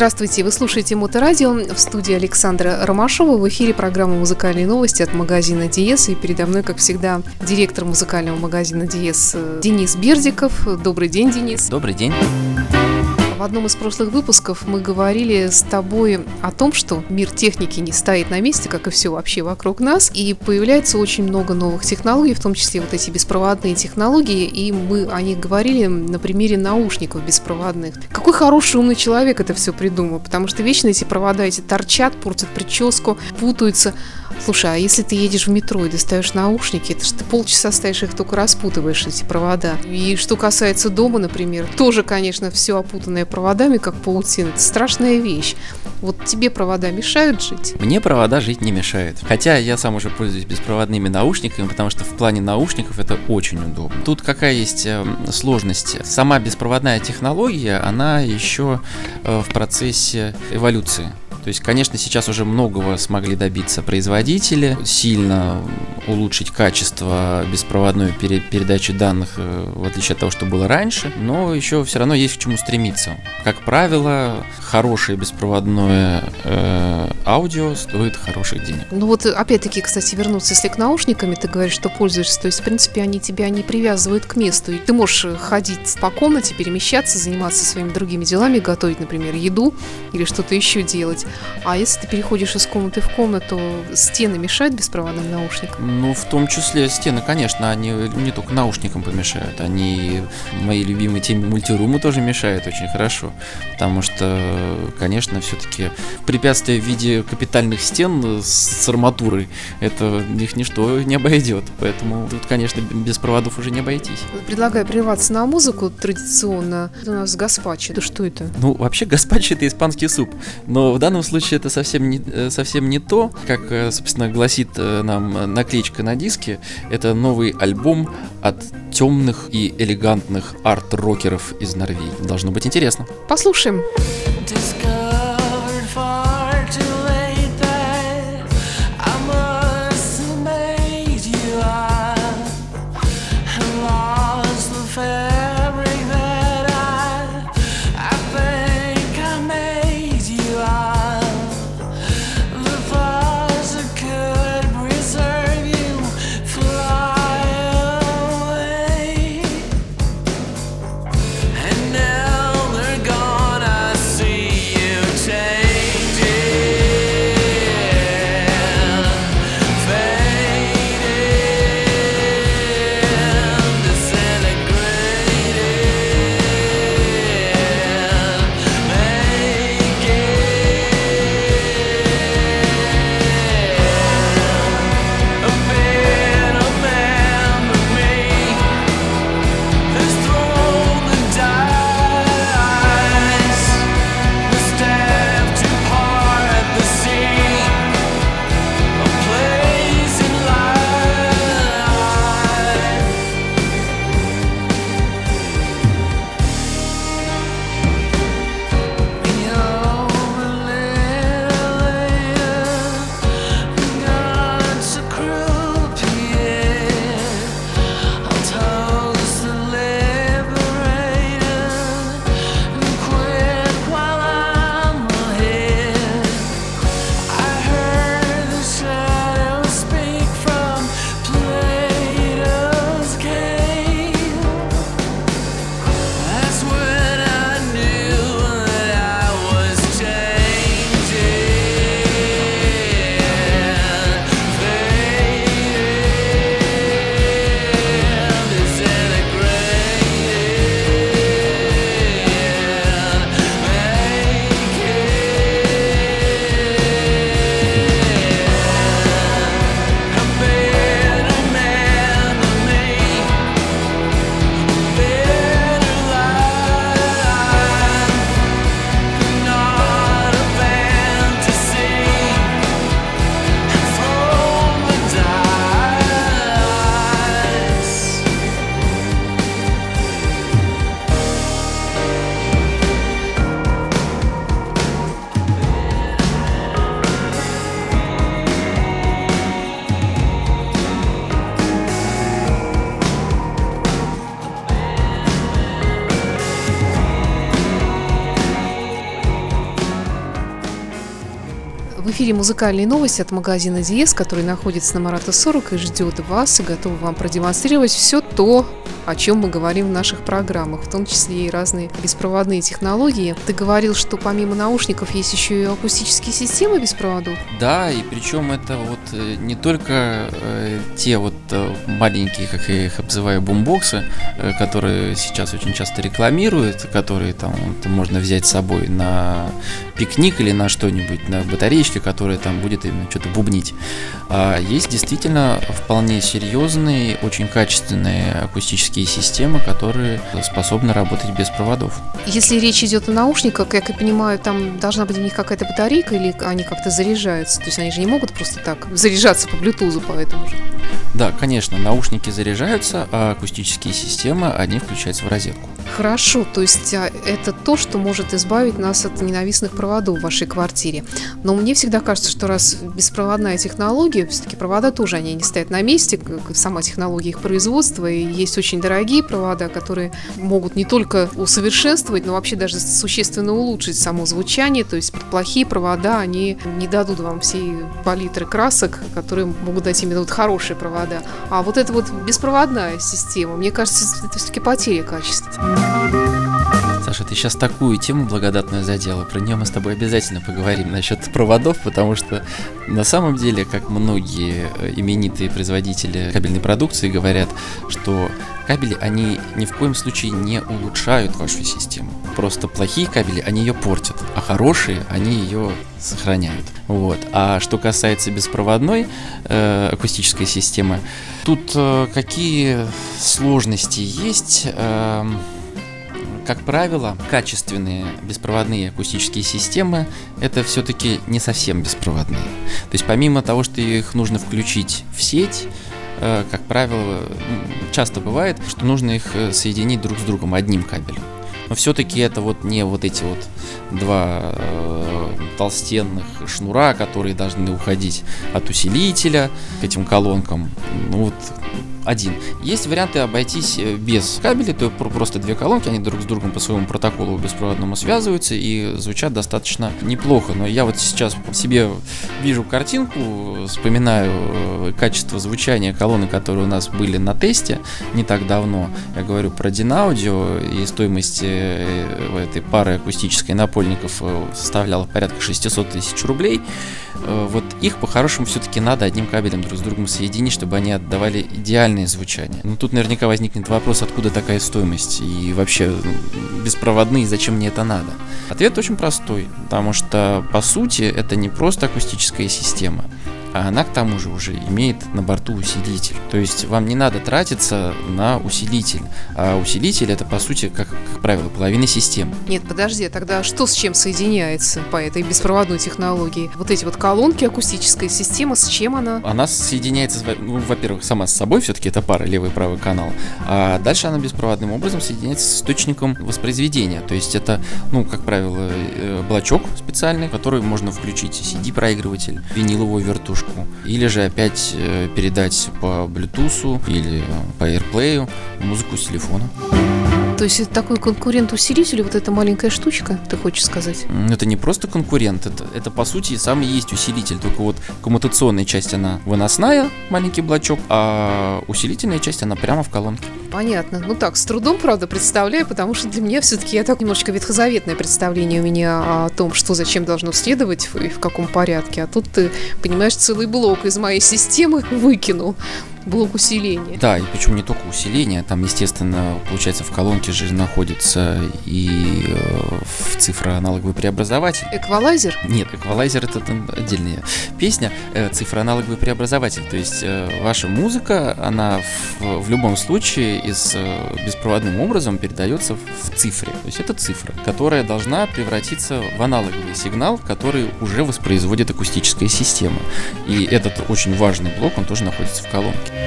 Здравствуйте, вы слушаете Моторадио в студии Александра Ромашова. В эфире программа «Музыкальные новости» от магазина Диес. И передо мной, как всегда, директор музыкального магазина Диес Денис Бердиков. Добрый день, Денис. Добрый день. В одном из прошлых выпусков мы говорили с тобой о том, что мир техники не стоит на месте, как и все вообще вокруг нас, и появляется очень много новых технологий, в том числе вот эти беспроводные технологии, и мы о них говорили на примере наушников беспроводных. Какой хороший умный человек это все придумал, потому что вечно эти провода эти торчат, портят прическу, путаются. Слушай, а если ты едешь в метро и достаешь наушники, это же ты полчаса стоишь их только распутываешь, эти провода. И что касается дома, например, тоже, конечно, все опутанное проводами, как паутина. Это страшная вещь. Вот тебе провода мешают жить? Мне провода жить не мешают. Хотя я сам уже пользуюсь беспроводными наушниками, потому что в плане наушников это очень удобно. Тут какая есть э, сложность? Сама беспроводная технология, она еще э, в процессе эволюции. То есть, конечно, сейчас уже многого смогли добиться производители, сильно улучшить качество беспроводной пере- передачи данных, э, в отличие от того, что было раньше, но еще все равно есть к чему стремиться. Как правило, хорошее беспроводное э, аудио стоит хороших денег. Ну вот, опять-таки, кстати, вернуться, если к наушниками ты говоришь, что пользуешься, то есть, в принципе, они тебя не привязывают к месту, и ты можешь ходить по комнате, перемещаться, заниматься своими другими делами, готовить, например, еду или что-то еще делать. А если ты переходишь из комнаты в комнату, стены мешают беспроводным наушникам? Ну, в том числе стены, конечно, они не только наушникам помешают, они моей любимой теме мультируму тоже мешают очень хорошо, потому что, конечно, все-таки препятствие в виде капитальных стен с арматурой, это их ничто не обойдет, поэтому тут, конечно, без проводов уже не обойтись. Предлагаю прерваться на музыку традиционно. Это у нас гаспачо. Да что это? Ну, вообще гаспачо это испанский суп, но в данном случае это совсем не, э, совсем не то, как, э, собственно, гласит э, нам наклеечка на диске. Это новый альбом от темных и элегантных арт-рокеров из Норвегии. Должно быть интересно. Послушаем. And Эфире музыкальные новости от магазина Диес, который находится на Марата 40 и ждет вас и готов вам продемонстрировать все то, о чем мы говорим в наших программах, в том числе и разные беспроводные технологии. Ты говорил, что помимо наушников есть еще и акустические системы без проводов? Да, и причем это вот э, не только э, те вот э, маленькие, как я их обзываю, бумбоксы, э, которые сейчас очень часто рекламируют, которые там вот, можно взять с собой на пикник или на что-нибудь, на батареечке, которая там будет именно что-то бубнить. А есть действительно вполне серьезные, очень качественные акустические системы, которые способны работать без проводов. Если речь идет о наушниках, как я понимаю, там должна быть у них какая-то батарейка или они как-то заряжаются? То есть они же не могут просто так заряжаться по Bluetooth, поэтому же. Да, конечно, наушники заряжаются, а акустические системы, они включаются в розетку. Хорошо, то есть а, это то, что может избавить нас от ненавистных проводов в вашей квартире. Но мне всегда кажется, что раз беспроводная технология, все-таки провода тоже они не стоят на месте, сама технология их производства, и есть очень дорогие провода, которые могут не только усовершенствовать, но вообще даже существенно улучшить само звучание, то есть плохие провода, они не дадут вам всей палитры красок, которые могут дать именно вот хорошие провода. А вот эта вот беспроводная система, мне кажется, это все-таки потеря качества. Саша, ты сейчас такую тему благодатную задела. Про нее мы с тобой обязательно поговорим насчет проводов, потому что на самом деле, как многие э, именитые производители кабельной продукции говорят, что кабели, они ни в коем случае не улучшают вашу систему. Просто плохие кабели, они ее портят, а хорошие, они ее сохраняют. Вот. А что касается беспроводной э, акустической системы, тут э, какие сложности есть? Э, как правило, качественные беспроводные акустические системы это все-таки не совсем беспроводные. То есть помимо того, что их нужно включить в сеть, э, как правило, часто бывает, что нужно их э, соединить друг с другом одним кабелем. Но все-таки это вот не вот эти вот два э, толстенных шнура, которые должны уходить от усилителя к этим колонкам. Ну вот один. Есть варианты обойтись э, без кабелей, то просто две колонки, они друг с другом по своему протоколу беспроводному связываются и звучат достаточно неплохо. Но я вот сейчас себе вижу картинку, вспоминаю э, качество звучания колонны, которые у нас были на тесте не так давно. Я говорю про Динаудио и стоимость э, этой пары акустической напольников составляла порядка 600 тысяч рублей. Вот их по-хорошему все-таки надо одним кабелем друг с другом соединить, чтобы они отдавали идеально идеальное звучание. Ну тут наверняка возникнет вопрос, откуда такая стоимость и вообще беспроводные, зачем мне это надо? Ответ очень простой, потому что по сути это не просто акустическая система, а она к тому же уже имеет на борту усилитель. То есть вам не надо тратиться на усилитель, а усилитель это по сути, как, как правило, половина системы. Нет, подожди, тогда что с чем соединяется по этой беспроводной технологии? Вот эти вот колонки, акустическая система, с чем она? Она соединяется, ну, во-первых, сама с собой, все-таки это пара левый и правый канал, а дальше она беспроводным образом соединяется с источником воспроизведения. То есть это, ну, как правило, э, блочок специальный, который можно включить CD-проигрыватель, виниловую вертушку, поддержку, или же опять э, передать по Bluetooth или по AirPlay музыку с телефона. То есть это такой конкурент усилителю, вот эта маленькая штучка, ты хочешь сказать? Это не просто конкурент, это, это по сути сам и есть усилитель, только вот коммутационная часть она выносная, маленький блочок, а усилительная часть она прямо в колонке. Понятно. Ну так, с трудом, правда, представляю, потому что для меня все-таки я так немножечко ветхозаветное представление у меня о том, что зачем должно следовать и в каком порядке. А тут ты, понимаешь, целый блок из моей системы выкинул блок усиления. Да, и причем не только усиление, там, естественно, получается, в колонке же находится и э, в цифроаналоговый преобразователь. Эквалайзер? Нет, эквалайзер это там отдельная песня, э, цифроаналоговый преобразователь, то есть э, ваша музыка, она в, в любом случае из беспроводным образом передается в цифре, то есть это цифра, которая должна превратиться в аналоговый сигнал, который уже воспроизводит акустическая система. И этот очень важный блок, он тоже находится в колонке.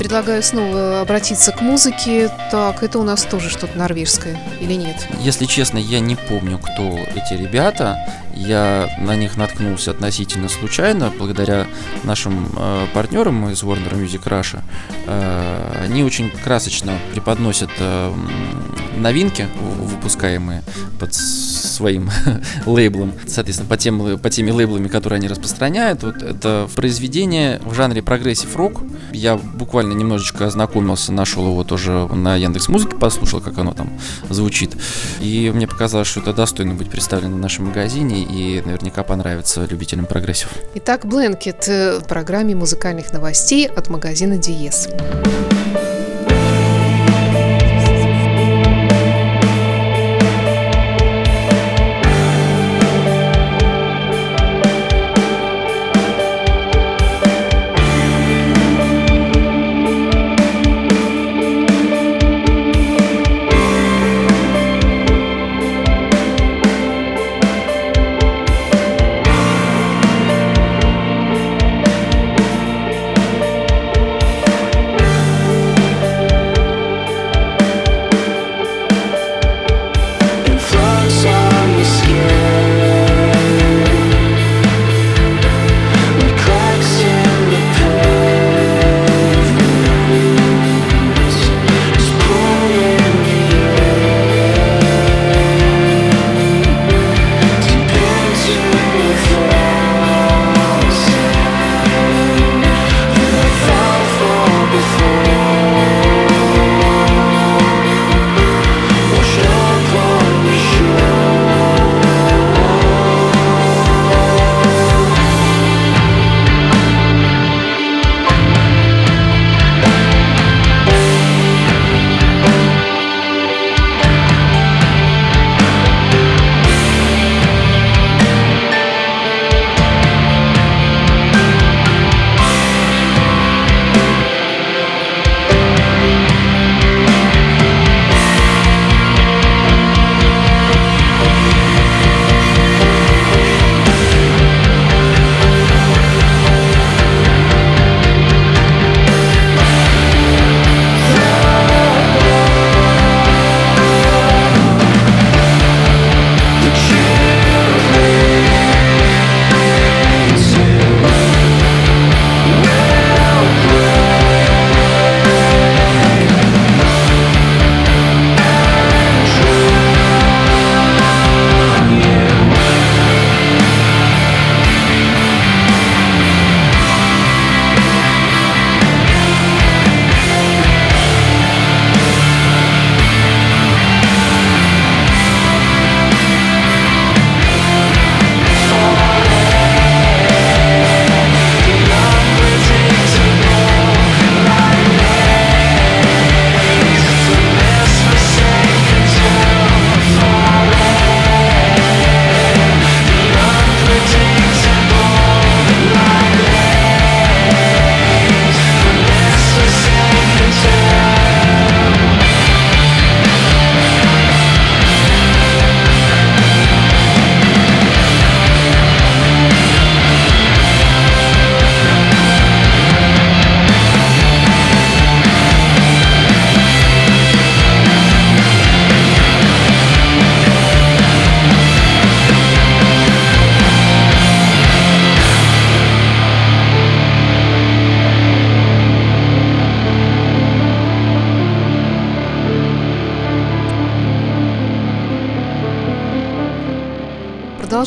Предлагаю снова обратиться к музыке. Так, это у нас тоже что-то норвежское или нет? Если честно, я не помню, кто эти ребята. Я на них наткнулся относительно случайно, благодаря нашим э, партнерам из Warner Music Russia. Э, они очень красочно преподносят э, новинки, выпускаемые под своим лейблом, соответственно, по, тем, по теми лейблами, которые они распространяют. Вот это произведение в жанре прогрессив рок. Я буквально немножечко ознакомился, нашел его тоже на Яндекс Музыке, послушал, как оно там звучит. И мне показалось, что это достойно быть представлено в нашем магазине и наверняка понравится любителям прогрессив. Итак, Blanket в программе музыкальных новостей от магазина Диез.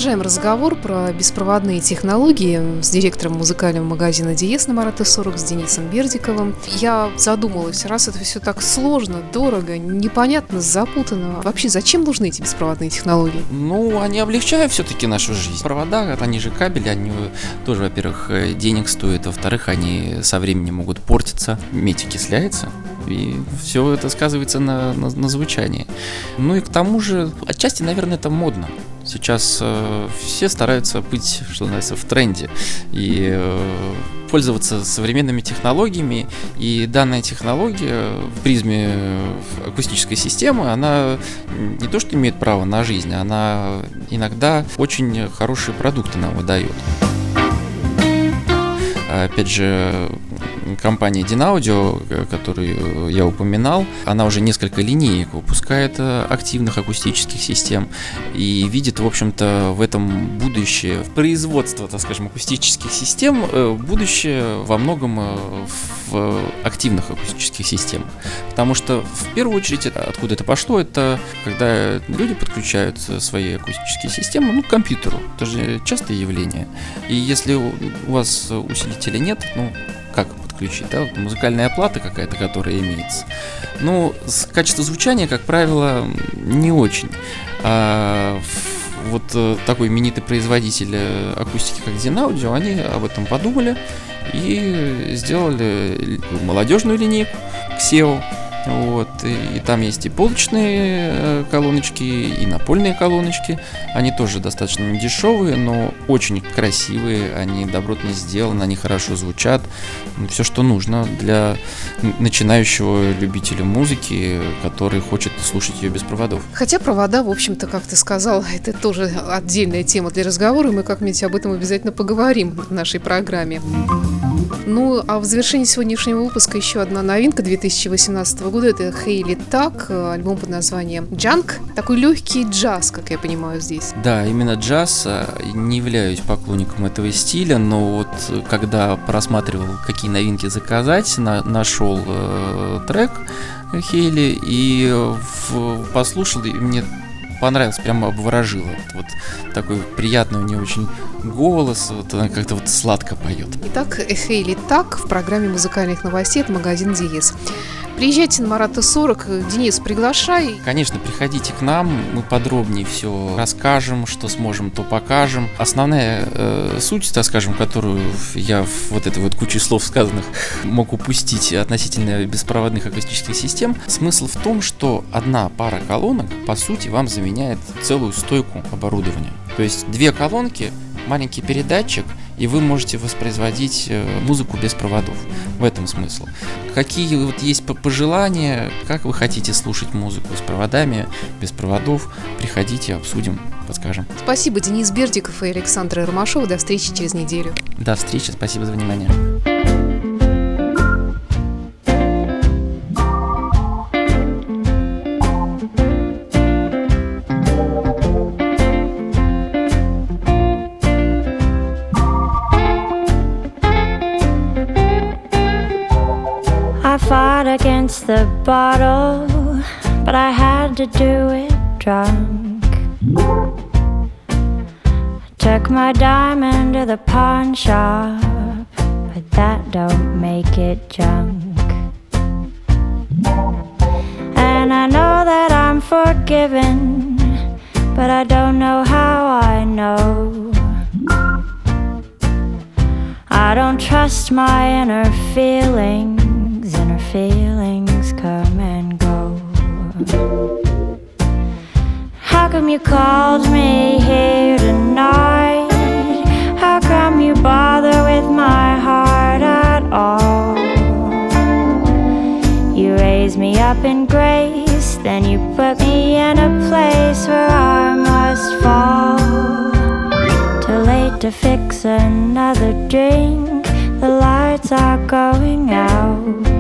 Продолжаем разговор про беспроводные технологии с директором музыкального магазина Диес на Марата 40 с Денисом Бердиковым. Я задумалась, раз это все так сложно, дорого, непонятно, запутанно, вообще зачем нужны эти беспроводные технологии? Ну, они облегчают все-таки нашу жизнь. Провода, они же кабели, они тоже, во-первых, денег стоят, во-вторых, они со временем могут портиться, медь окисляется, и все это сказывается на, на, на звучании. Ну и к тому же, отчасти, наверное, это модно. Сейчас э, все стараются быть, что называется, в тренде и э, пользоваться современными технологиями. И данная технология в призме акустической системы, она не то что имеет право на жизнь, она иногда очень хорошие продукты нам выдает. Опять же, компания Dynaudio, которую я упоминал, она уже несколько линеек выпускает активных акустических систем и видит, в общем-то, в этом будущее, в производство, так скажем, акустических систем, будущее во многом в активных акустических системах. Потому что в первую очередь, откуда это пошло, это когда люди подключают свои акустические системы ну, к компьютеру. Это же частое явление. И если у вас усилителя нет, ну, как подключить, да, музыкальная плата какая-то, которая имеется. Ну, качество звучания, как правило, не очень. А вот э, такой именитый производитель э, акустики, как Zen они об этом подумали и сделали молодежную линейку Xeo, вот, и, и там есть и полочные э, колоночки, и напольные колоночки. Они тоже достаточно дешевые, но очень красивые, они добротно сделаны, они хорошо звучат. Все, что нужно для начинающего любителя музыки, который хочет слушать ее без проводов. Хотя провода, в общем-то, как ты сказал, это тоже отдельная тема для разговора, и мы как-нибудь об этом обязательно поговорим в нашей программе. Ну, а в завершении сегодняшнего выпуска еще одна новинка 2018 года. Это Хейли Так, альбом под названием «Джанк». Такой легкий джаз, как я понимаю, здесь. Да, именно джаз. Не являюсь поклонником этого стиля, но вот когда просматривал, какие новинки заказать, на, нашел э, трек Хейли и в, послушал, и мне понравилось, прямо обворожило. Вот, вот такой приятный у нее очень голос, вот она как-то вот сладко поет. Итак, Хейли Так в программе музыкальных новостей от магазин Диез. Приезжайте на Марата 40. Денис, приглашай. Конечно, приходите к нам, мы подробнее все расскажем, что сможем, то покажем. Основная э, суть, так скажем, которую я в вот этой вот куче слов сказанных мог упустить относительно беспроводных акустических систем, смысл в том, что одна пара колонок, по сути, вам заменяет целую стойку оборудования. То есть две колонки маленький передатчик, и вы можете воспроизводить э, музыку без проводов. В этом смысл. Какие вот есть пожелания, как вы хотите слушать музыку с проводами, без проводов, приходите, обсудим, подскажем. Спасибо, Денис Бердиков и Александр Ромашов. До встречи через неделю. До встречи, спасибо за внимание. Against the bottle, but I had to do it drunk. Took my diamond to the pawn shop, but that don't make it junk. And I know that I'm forgiven, but I don't know how I know. I don't trust my inner feelings feelings come and go. How come you called me here tonight? How come you bother with my heart at all? You raise me up in grace, then you put me in a place where I must fall. Too late to fix another drink, the lights are going out.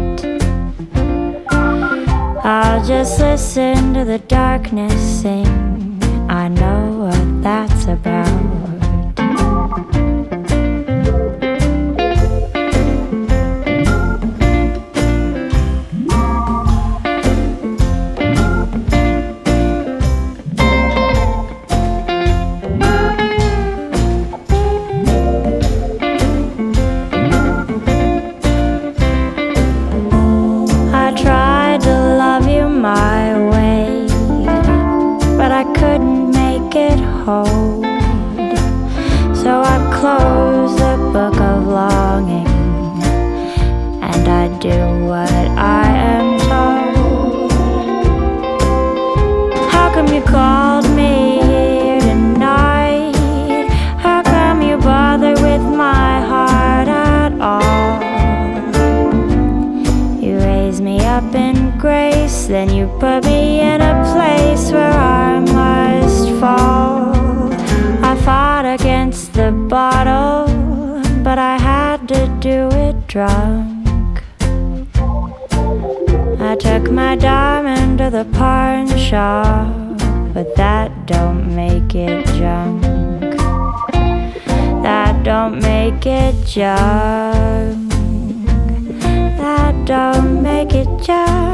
I'll just listen to the darkness sing. I know what that's about. picture